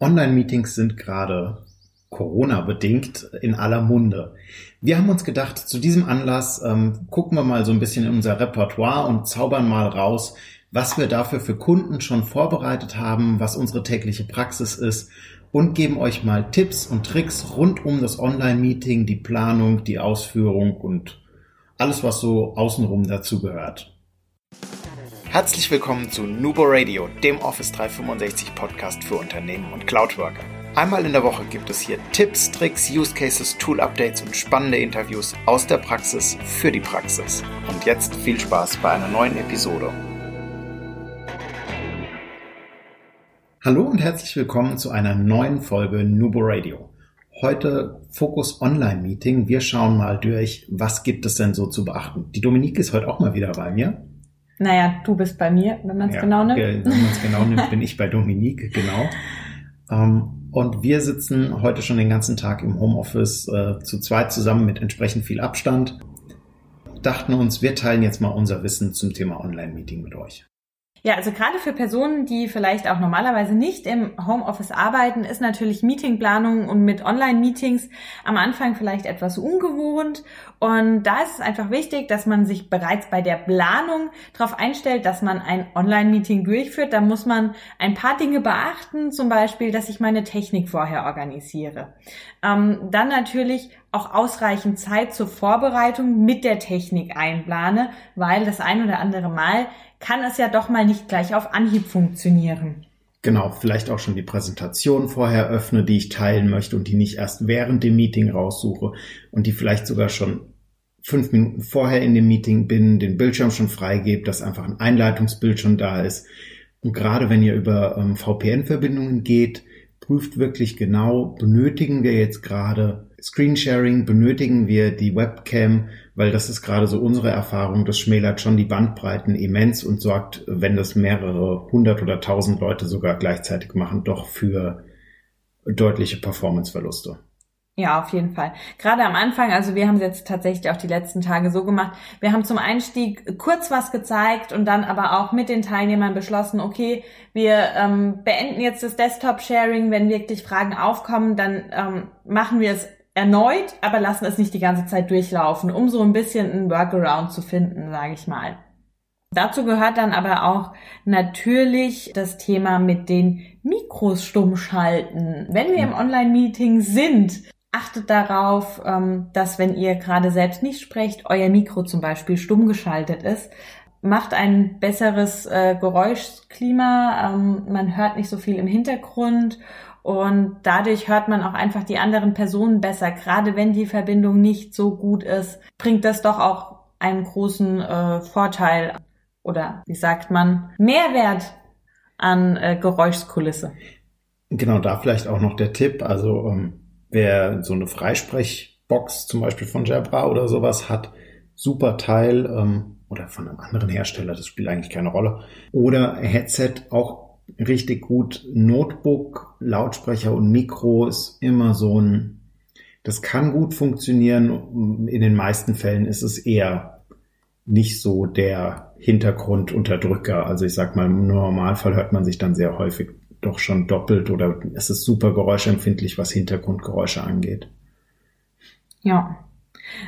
Online-Meetings sind gerade Corona-bedingt in aller Munde. Wir haben uns gedacht, zu diesem Anlass ähm, gucken wir mal so ein bisschen in unser Repertoire und zaubern mal raus, was wir dafür für Kunden schon vorbereitet haben, was unsere tägliche Praxis ist und geben euch mal Tipps und Tricks rund um das Online-Meeting, die Planung, die Ausführung und alles, was so außenrum dazu gehört. Herzlich willkommen zu Nubo Radio, dem Office 365 Podcast für Unternehmen und Cloudworker. Einmal in der Woche gibt es hier Tipps, Tricks, Use Cases, Tool Updates und spannende Interviews aus der Praxis für die Praxis. Und jetzt viel Spaß bei einer neuen Episode. Hallo und herzlich willkommen zu einer neuen Folge Nubo Radio. Heute Fokus Online Meeting. Wir schauen mal durch, was gibt es denn so zu beachten. Die Dominique ist heute auch mal wieder bei mir. Naja, du bist bei mir, wenn man es ja, genau nimmt. Wenn man es genau nimmt, bin ich bei Dominique, genau. Ähm, und wir sitzen heute schon den ganzen Tag im Homeoffice äh, zu zweit zusammen mit entsprechend viel Abstand. Dachten uns, wir teilen jetzt mal unser Wissen zum Thema Online-Meeting mit euch. Ja, also gerade für Personen, die vielleicht auch normalerweise nicht im Homeoffice arbeiten, ist natürlich Meetingplanung und mit Online-Meetings am Anfang vielleicht etwas ungewohnt. Und da ist es einfach wichtig, dass man sich bereits bei der Planung darauf einstellt, dass man ein Online-Meeting durchführt. Da muss man ein paar Dinge beachten, zum Beispiel, dass ich meine Technik vorher organisiere. Ähm, dann natürlich auch ausreichend Zeit zur Vorbereitung mit der Technik einplane, weil das ein oder andere Mal kann es ja doch mal nicht gleich auf Anhieb funktionieren. Genau, vielleicht auch schon die Präsentation vorher öffne, die ich teilen möchte und die nicht erst während dem Meeting raussuche und die vielleicht sogar schon fünf Minuten vorher in dem Meeting bin, den Bildschirm schon freigebe, dass einfach ein Einleitungsbild schon da ist. Und gerade wenn ihr über ähm, VPN-Verbindungen geht, prüft wirklich genau, benötigen wir jetzt gerade Screensharing, benötigen wir die Webcam weil das ist gerade so unsere Erfahrung, das schmälert schon die Bandbreiten immens und sorgt, wenn das mehrere hundert oder tausend Leute sogar gleichzeitig machen, doch für deutliche Performanceverluste. Ja, auf jeden Fall. Gerade am Anfang, also wir haben es jetzt tatsächlich auch die letzten Tage so gemacht. Wir haben zum Einstieg kurz was gezeigt und dann aber auch mit den Teilnehmern beschlossen, okay, wir ähm, beenden jetzt das Desktop-Sharing. Wenn wirklich Fragen aufkommen, dann ähm, machen wir es erneut, aber lassen es nicht die ganze Zeit durchlaufen, um so ein bisschen einen Workaround zu finden, sage ich mal. Dazu gehört dann aber auch natürlich das Thema mit den Mikros stumm schalten. Wenn wir im Online-Meeting sind, achtet darauf, ähm, dass wenn ihr gerade selbst nicht sprecht, euer Mikro zum Beispiel stumm geschaltet ist. Macht ein besseres äh, Geräuschklima, ähm, man hört nicht so viel im Hintergrund und dadurch hört man auch einfach die anderen Personen besser. Gerade wenn die Verbindung nicht so gut ist, bringt das doch auch einen großen äh, Vorteil oder wie sagt man, Mehrwert an äh, Geräuschkulisse. Genau, da vielleicht auch noch der Tipp. Also ähm, wer so eine Freisprechbox zum Beispiel von Jabra oder sowas hat, super Teil ähm, oder von einem anderen Hersteller, das spielt eigentlich keine Rolle. Oder Headset auch richtig gut. Notebook, Lautsprecher und Mikro ist immer so ein, das kann gut funktionieren. In den meisten Fällen ist es eher nicht so der Hintergrundunterdrücker. Also ich sag mal, im Normalfall hört man sich dann sehr häufig doch schon doppelt oder es ist super geräuschempfindlich, was Hintergrundgeräusche angeht. Ja,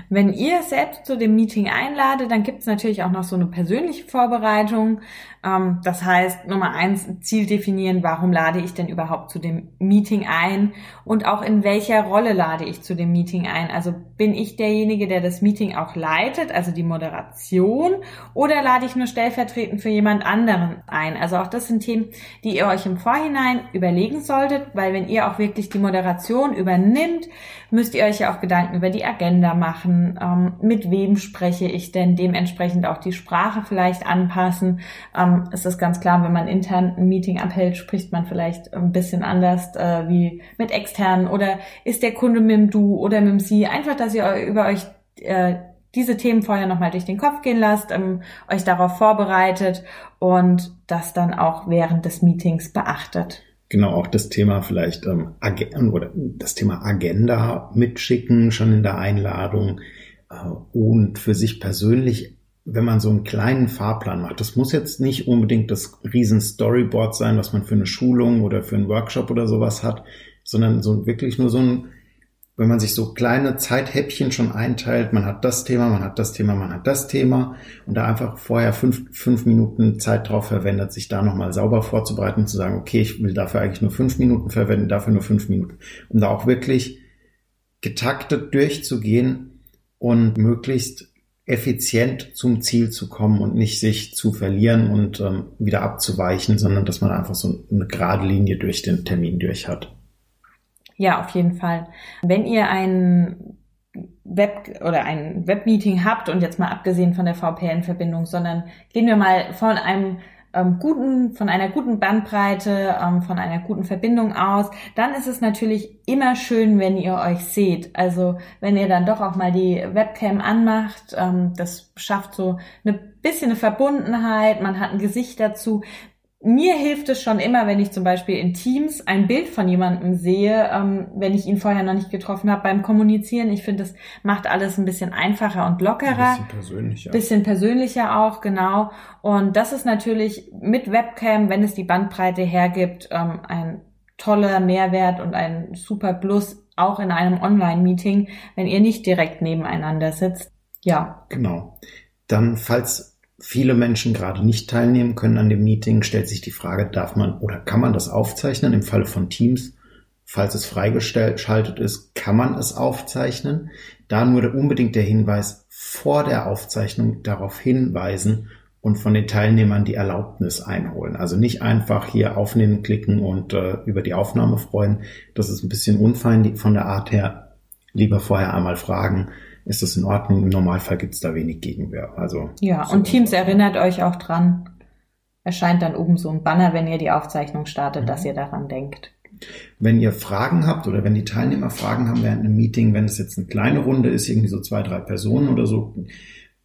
wenn ihr selbst zu dem Meeting einladet, dann gibt es natürlich auch noch so eine persönliche Vorbereitung. Ähm, das heißt, Nummer eins, Ziel definieren, warum lade ich denn überhaupt zu dem Meeting ein und auch in welcher Rolle lade ich zu dem Meeting ein. Also bin ich derjenige, der das Meeting auch leitet, also die Moderation, oder lade ich nur stellvertretend für jemand anderen ein? Also auch das sind Themen, die ihr euch im Vorhinein überlegen solltet, weil wenn ihr auch wirklich die Moderation übernimmt, müsst ihr euch ja auch Gedanken über die Agenda machen, ähm, mit wem spreche ich denn, dementsprechend auch die Sprache vielleicht anpassen. Ähm, es ist ganz klar, wenn man intern ein Meeting abhält, spricht man vielleicht ein bisschen anders äh, wie mit externen oder ist der Kunde mit dem Du oder mit dem Sie. Einfach, dass ihr über euch äh, diese Themen vorher nochmal durch den Kopf gehen lasst, ähm, euch darauf vorbereitet und das dann auch während des Meetings beachtet genau auch das Thema vielleicht ähm, oder das Thema Agenda mitschicken schon in der Einladung äh, und für sich persönlich wenn man so einen kleinen Fahrplan macht, das muss jetzt nicht unbedingt das riesen Storyboard sein, was man für eine Schulung oder für einen Workshop oder sowas hat, sondern so wirklich nur so ein, wenn man sich so kleine Zeithäppchen schon einteilt, man hat das Thema, man hat das Thema, man hat das Thema und da einfach vorher fünf, fünf Minuten Zeit drauf verwendet, sich da nochmal sauber vorzubereiten und zu sagen, okay, ich will dafür eigentlich nur fünf Minuten verwenden, dafür nur fünf Minuten, um da auch wirklich getaktet durchzugehen und möglichst effizient zum Ziel zu kommen und nicht sich zu verlieren und ähm, wieder abzuweichen, sondern dass man einfach so eine gerade Linie durch den Termin durch hat. Ja, auf jeden Fall. Wenn ihr ein Web oder ein Webmeeting habt und jetzt mal abgesehen von der VPN-Verbindung, sondern gehen wir mal von einem ähm, guten, von einer guten Bandbreite, ähm, von einer guten Verbindung aus, dann ist es natürlich immer schön, wenn ihr euch seht. Also wenn ihr dann doch auch mal die Webcam anmacht, ähm, das schafft so eine bisschen eine Verbundenheit, man hat ein Gesicht dazu mir hilft es schon immer, wenn ich zum Beispiel in Teams ein Bild von jemandem sehe, ähm, wenn ich ihn vorher noch nicht getroffen habe beim Kommunizieren. Ich finde, das macht alles ein bisschen einfacher und lockerer. Ein bisschen persönlicher. Bisschen persönlicher auch, genau. Und das ist natürlich mit Webcam, wenn es die Bandbreite hergibt, ähm, ein toller Mehrwert und ein super Plus, auch in einem Online-Meeting, wenn ihr nicht direkt nebeneinander sitzt. Ja. Genau. Dann, falls viele Menschen gerade nicht teilnehmen können an dem Meeting, stellt sich die Frage, darf man oder kann man das aufzeichnen? Im Falle von Teams, falls es freigeschaltet ist, kann man es aufzeichnen. Da nur unbedingt der Hinweis, vor der Aufzeichnung darauf hinweisen und von den Teilnehmern die Erlaubnis einholen. Also nicht einfach hier aufnehmen klicken und äh, über die Aufnahme freuen. Das ist ein bisschen unfein von der Art her. Lieber vorher einmal fragen, ist das in Ordnung. Im Normalfall gibt es da wenig Gegenwehr. Also ja, und Teams erinnert euch auch dran. Erscheint dann oben so ein Banner, wenn ihr die Aufzeichnung startet, mhm. dass ihr daran denkt. Wenn ihr Fragen habt oder wenn die Teilnehmer Fragen haben während einem Meeting, wenn es jetzt eine kleine Runde ist, irgendwie so zwei, drei Personen oder so,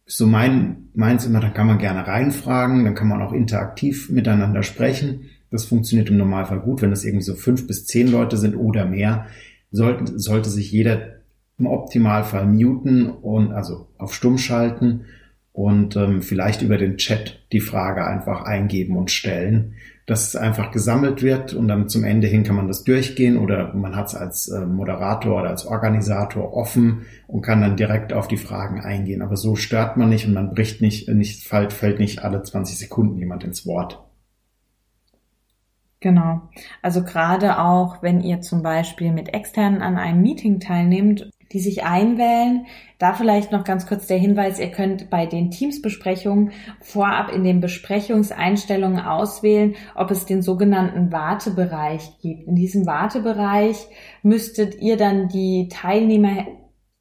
so mein, meins immer, dann kann man gerne reinfragen, dann kann man auch interaktiv miteinander sprechen. Das funktioniert im Normalfall gut. Wenn es irgendwie so fünf bis zehn Leute sind oder mehr, sollte, sollte sich jeder im Optimalfall muten und also auf stumm schalten und ähm, vielleicht über den Chat die Frage einfach eingeben und stellen, dass es einfach gesammelt wird und dann zum Ende hin kann man das durchgehen oder man hat es als äh, Moderator oder als Organisator offen und kann dann direkt auf die Fragen eingehen. Aber so stört man nicht und man bricht nicht, nicht fällt, fällt nicht alle 20 Sekunden jemand ins Wort. Genau. Also gerade auch, wenn ihr zum Beispiel mit externen an einem Meeting teilnehmt die sich einwählen. Da vielleicht noch ganz kurz der Hinweis, ihr könnt bei den Teamsbesprechungen vorab in den Besprechungseinstellungen auswählen, ob es den sogenannten Wartebereich gibt. In diesem Wartebereich müsstet ihr dann die Teilnehmer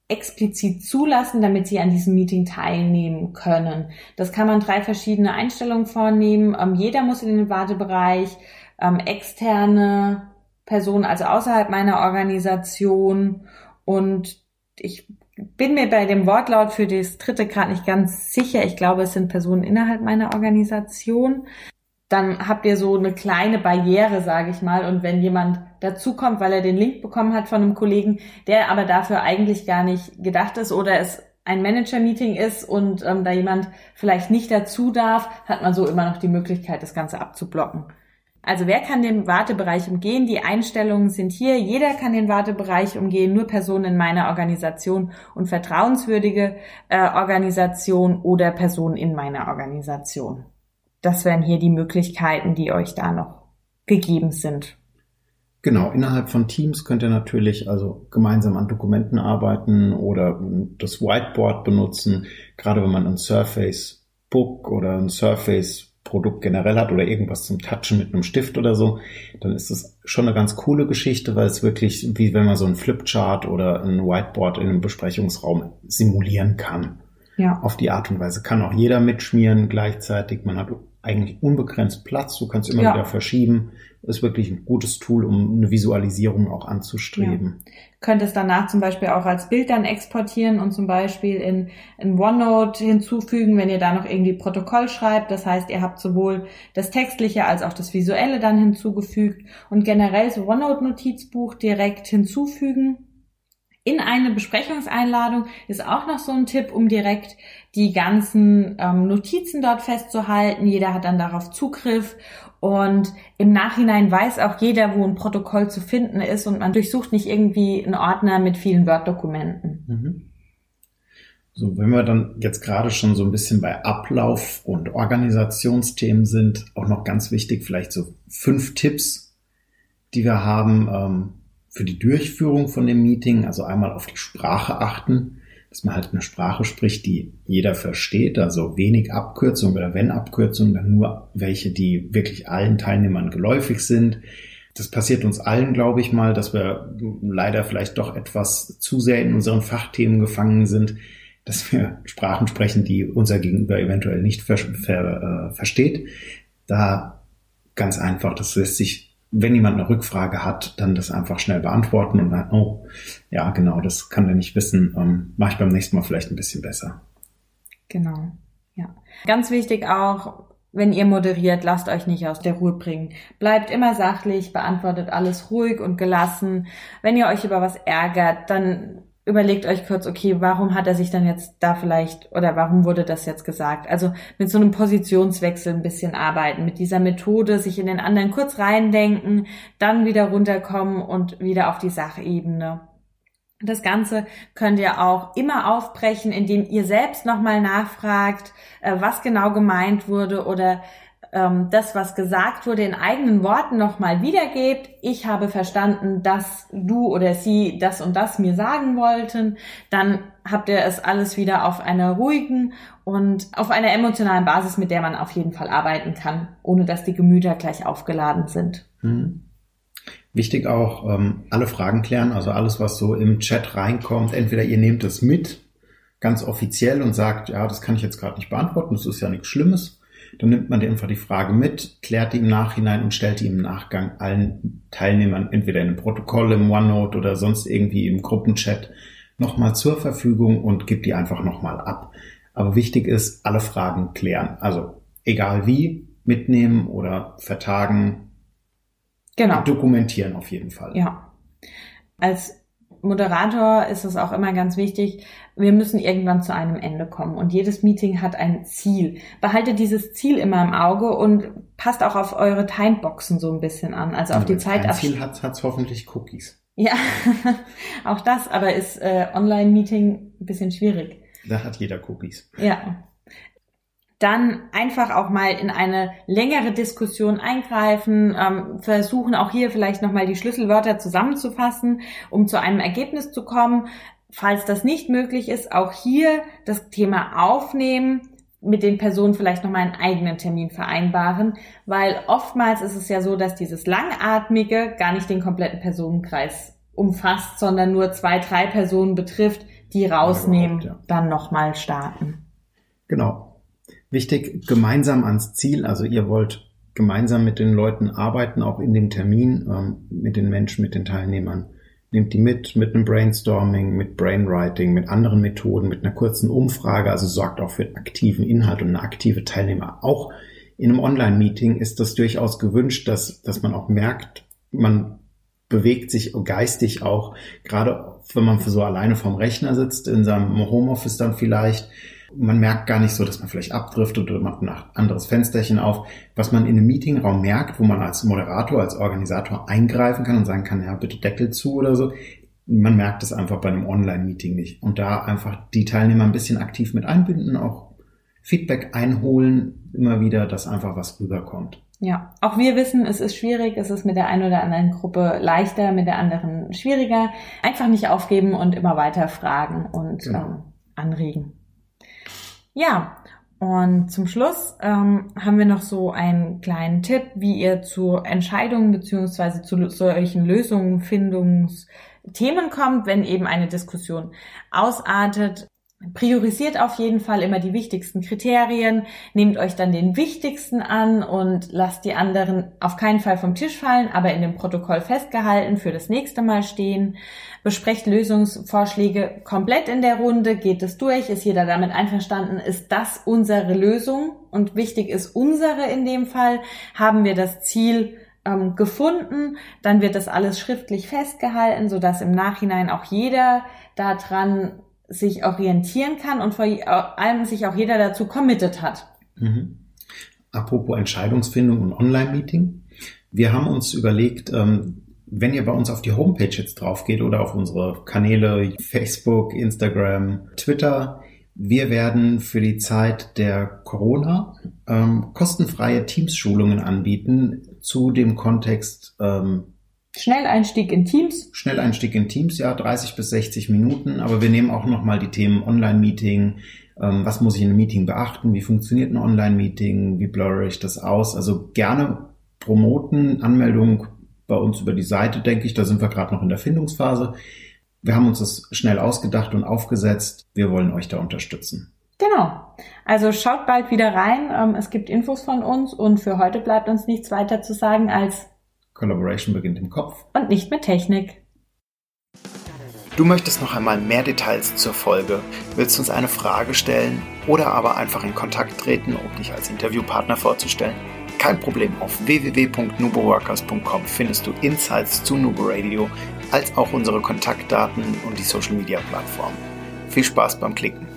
explizit zulassen, damit sie an diesem Meeting teilnehmen können. Das kann man drei verschiedene Einstellungen vornehmen. Ähm, jeder muss in den Wartebereich, ähm, externe Personen, also außerhalb meiner Organisation und ich bin mir bei dem Wortlaut für das dritte gerade nicht ganz sicher. Ich glaube, es sind Personen innerhalb meiner Organisation. Dann habt ihr so eine kleine Barriere, sage ich mal. Und wenn jemand dazukommt, weil er den Link bekommen hat von einem Kollegen, der aber dafür eigentlich gar nicht gedacht ist oder es ein Manager-Meeting ist und ähm, da jemand vielleicht nicht dazu darf, hat man so immer noch die Möglichkeit, das Ganze abzublocken. Also wer kann den Wartebereich umgehen? Die Einstellungen sind hier. Jeder kann den Wartebereich umgehen, nur Personen in meiner Organisation und vertrauenswürdige äh, Organisation oder Personen in meiner Organisation. Das wären hier die Möglichkeiten, die euch da noch gegeben sind. Genau, innerhalb von Teams könnt ihr natürlich also gemeinsam an Dokumenten arbeiten oder das Whiteboard benutzen, gerade wenn man ein Surface Book oder ein Surface Produkt generell hat oder irgendwas zum Touchen mit einem Stift oder so, dann ist das schon eine ganz coole Geschichte, weil es wirklich wie wenn man so ein Flipchart oder ein Whiteboard in einem Besprechungsraum simulieren kann. Ja. Auf die Art und Weise kann auch jeder mitschmieren gleichzeitig. Man hat eigentlich unbegrenzt Platz. Du kannst immer ja. wieder verschieben. Ist wirklich ein gutes Tool, um eine Visualisierung auch anzustreben. Ja. Könntest danach zum Beispiel auch als Bild dann exportieren und zum Beispiel in, in OneNote hinzufügen, wenn ihr da noch irgendwie Protokoll schreibt. Das heißt, ihr habt sowohl das Textliche als auch das Visuelle dann hinzugefügt und generell so OneNote-Notizbuch direkt hinzufügen In eine Besprechungseinladung ist auch noch so ein Tipp, um direkt die ganzen ähm, Notizen dort festzuhalten. Jeder hat dann darauf Zugriff und im Nachhinein weiß auch jeder, wo ein Protokoll zu finden ist und man durchsucht nicht irgendwie einen Ordner mit vielen Word-Dokumenten. Mhm. So, wenn wir dann jetzt gerade schon so ein bisschen bei Ablauf und Organisationsthemen sind, auch noch ganz wichtig, vielleicht so fünf Tipps, die wir haben ähm, für die Durchführung von dem Meeting. Also einmal auf die Sprache achten, dass man halt eine Sprache spricht, die jeder versteht, also wenig Abkürzungen oder wenn Abkürzungen, dann nur welche, die wirklich allen Teilnehmern geläufig sind. Das passiert uns allen, glaube ich mal, dass wir leider vielleicht doch etwas zu sehr in unseren Fachthemen gefangen sind dass wir Sprachen sprechen, die unser Gegenüber eventuell nicht ver ver äh, versteht. Da ganz einfach, das lässt sich, wenn jemand eine Rückfrage hat, dann das einfach schnell beantworten und dann, oh, ja, genau, das kann er nicht wissen, ähm, mache ich beim nächsten Mal vielleicht ein bisschen besser. Genau, ja. Ganz wichtig auch, wenn ihr moderiert, lasst euch nicht aus der Ruhe bringen. Bleibt immer sachlich, beantwortet alles ruhig und gelassen. Wenn ihr euch über was ärgert, dann überlegt euch kurz, okay, warum hat er sich dann jetzt da vielleicht oder warum wurde das jetzt gesagt? Also mit so einem Positionswechsel ein bisschen arbeiten, mit dieser Methode sich in den anderen kurz reindenken, dann wieder runterkommen und wieder auf die Sachebene. Das Ganze könnt ihr auch immer aufbrechen, indem ihr selbst nochmal nachfragt, äh, was genau gemeint wurde oder ähm, das, was gesagt wurde, in eigenen Worten nochmal wiedergebt. Ich habe verstanden, dass du oder sie das und das mir sagen wollten. Dann habt ihr es alles wieder auf einer ruhigen und auf einer emotionalen Basis, mit der man auf jeden Fall arbeiten kann, ohne dass die Gemüter gleich aufgeladen sind. Mhm. Wichtig auch, ähm, alle Fragen klären, also alles, was so im Chat reinkommt. Entweder ihr nehmt es mit, ganz offiziell und sagt, ja, das kann ich jetzt gerade nicht beantworten, das ist ja nichts Schlimmes. Dann nimmt man dir einfach die Frage mit, klärt die im Nachhinein und stellt die im Nachgang allen Teilnehmern entweder in einem Protokoll, im OneNote oder sonst irgendwie im Gruppenchat nochmal zur Verfügung und gibt die einfach nochmal ab. Aber wichtig ist, alle Fragen klären. Also egal wie, mitnehmen oder vertagen. Genau. Dokumentieren auf jeden Fall. Ja. Als Moderator ist es auch immer ganz wichtig, wir müssen irgendwann zu einem Ende kommen und jedes Meeting hat ein Ziel. Behaltet dieses Ziel immer im Auge und passt auch auf eure Timeboxen so ein bisschen an, also auf die Zeit. Ein Ziel hat hat's hoffentlich Cookies. Ja, auch das, aber ist äh, Online-Meeting ein bisschen schwierig. Da hat jeder Cookies. Ja dann einfach auch mal in eine längere Diskussion eingreifen, ähm, versuchen auch hier vielleicht nochmal die Schlüsselwörter zusammenzufassen, um zu einem Ergebnis zu kommen. Falls das nicht möglich ist, auch hier das Thema aufnehmen, mit den Personen vielleicht nochmal einen eigenen Termin vereinbaren, weil oftmals ist es ja so, dass dieses Langatmige gar nicht den kompletten Personenkreis umfasst, sondern nur zwei, drei Personen betrifft, die rausnehmen, ja, ja. dann nochmal starten. Genau. Wichtig, gemeinsam ans Ziel. Also ihr wollt gemeinsam mit den Leuten arbeiten, auch in dem Termin, ähm, mit den Menschen, mit den Teilnehmern. Nehmt die mit, mit einem Brainstorming, mit Brainwriting, mit anderen Methoden, mit einer kurzen Umfrage. Also sorgt auch für aktiven Inhalt und eine aktive Teilnehmer. Auch in einem Online-Meeting ist das durchaus gewünscht, dass, dass man auch merkt, man bewegt sich geistig auch, gerade wenn man so alleine vorm Rechner sitzt, in seinem Homeoffice dann vielleicht, man merkt gar nicht so, dass man vielleicht abdriftet oder macht ein anderes Fensterchen auf. Was man in einem Meetingraum merkt, wo man als Moderator, als Organisator eingreifen kann und sagen kann, ja, bitte Deckel zu oder so. Man merkt es einfach bei einem Online-Meeting nicht. Und da einfach die Teilnehmer ein bisschen aktiv mit einbinden, auch Feedback einholen, immer wieder, dass einfach was rüberkommt. Ja, auch wir wissen, es ist schwierig, es ist mit der einen oder anderen Gruppe leichter, mit der anderen schwieriger. Einfach nicht aufgeben und immer weiter fragen und genau. ähm, anregen. Ja, und zum Schluss ähm, haben wir noch so einen kleinen Tipp, wie ihr zu Entscheidungen beziehungsweise zu solchen Lösungen, Findungsthemen kommt, wenn eben eine Diskussion ausartet. Priorisiert auf jeden Fall immer die wichtigsten Kriterien, nehmt euch dann den wichtigsten an und lasst die anderen auf keinen Fall vom Tisch fallen, aber in dem Protokoll festgehalten für das nächste Mal stehen. Besprecht Lösungsvorschläge komplett in der Runde, geht es durch, ist jeder damit einverstanden, ist das unsere Lösung und wichtig ist unsere in dem Fall, haben wir das Ziel ähm, gefunden, dann wird das alles schriftlich festgehalten, sodass im Nachhinein auch jeder daran sich orientieren kann und vor allem sich auch jeder dazu committed hat. Mhm. Apropos Entscheidungsfindung und Online-Meeting. Wir haben uns überlegt, ähm, wenn ihr bei uns auf die Homepage jetzt drauf geht oder auf unsere Kanäle Facebook, Instagram, Twitter, wir werden für die Zeit der Corona ähm, kostenfreie Teams-Schulungen anbieten zu dem Kontext ähm, Schnelleinstieg in Teams. Schnelleinstieg in Teams, ja, 30 bis 60 Minuten. Aber wir nehmen auch nochmal die Themen Online-Meeting. Ähm, was muss ich in einem Meeting beachten? Wie funktioniert ein Online-Meeting? Wie blurre ich das aus? Also gerne promoten, Anmeldung bei uns über die Seite, denke ich. Da sind wir gerade noch in der Findungsphase. Wir haben uns das schnell ausgedacht und aufgesetzt. Wir wollen euch da unterstützen. Genau. Also schaut bald wieder rein. Ähm, es gibt Infos von uns und für heute bleibt uns nichts weiter zu sagen als Collaboration beginnt im Kopf und nicht mit Technik. Du möchtest noch einmal mehr Details zur Folge, willst uns eine Frage stellen oder aber einfach in Kontakt treten, um dich als Interviewpartner vorzustellen? Kein Problem, auf www.nuboworkers.com findest du Insights zu Nubo Radio, als auch unsere Kontaktdaten und die Social Media Plattform. Viel Spaß beim Klicken!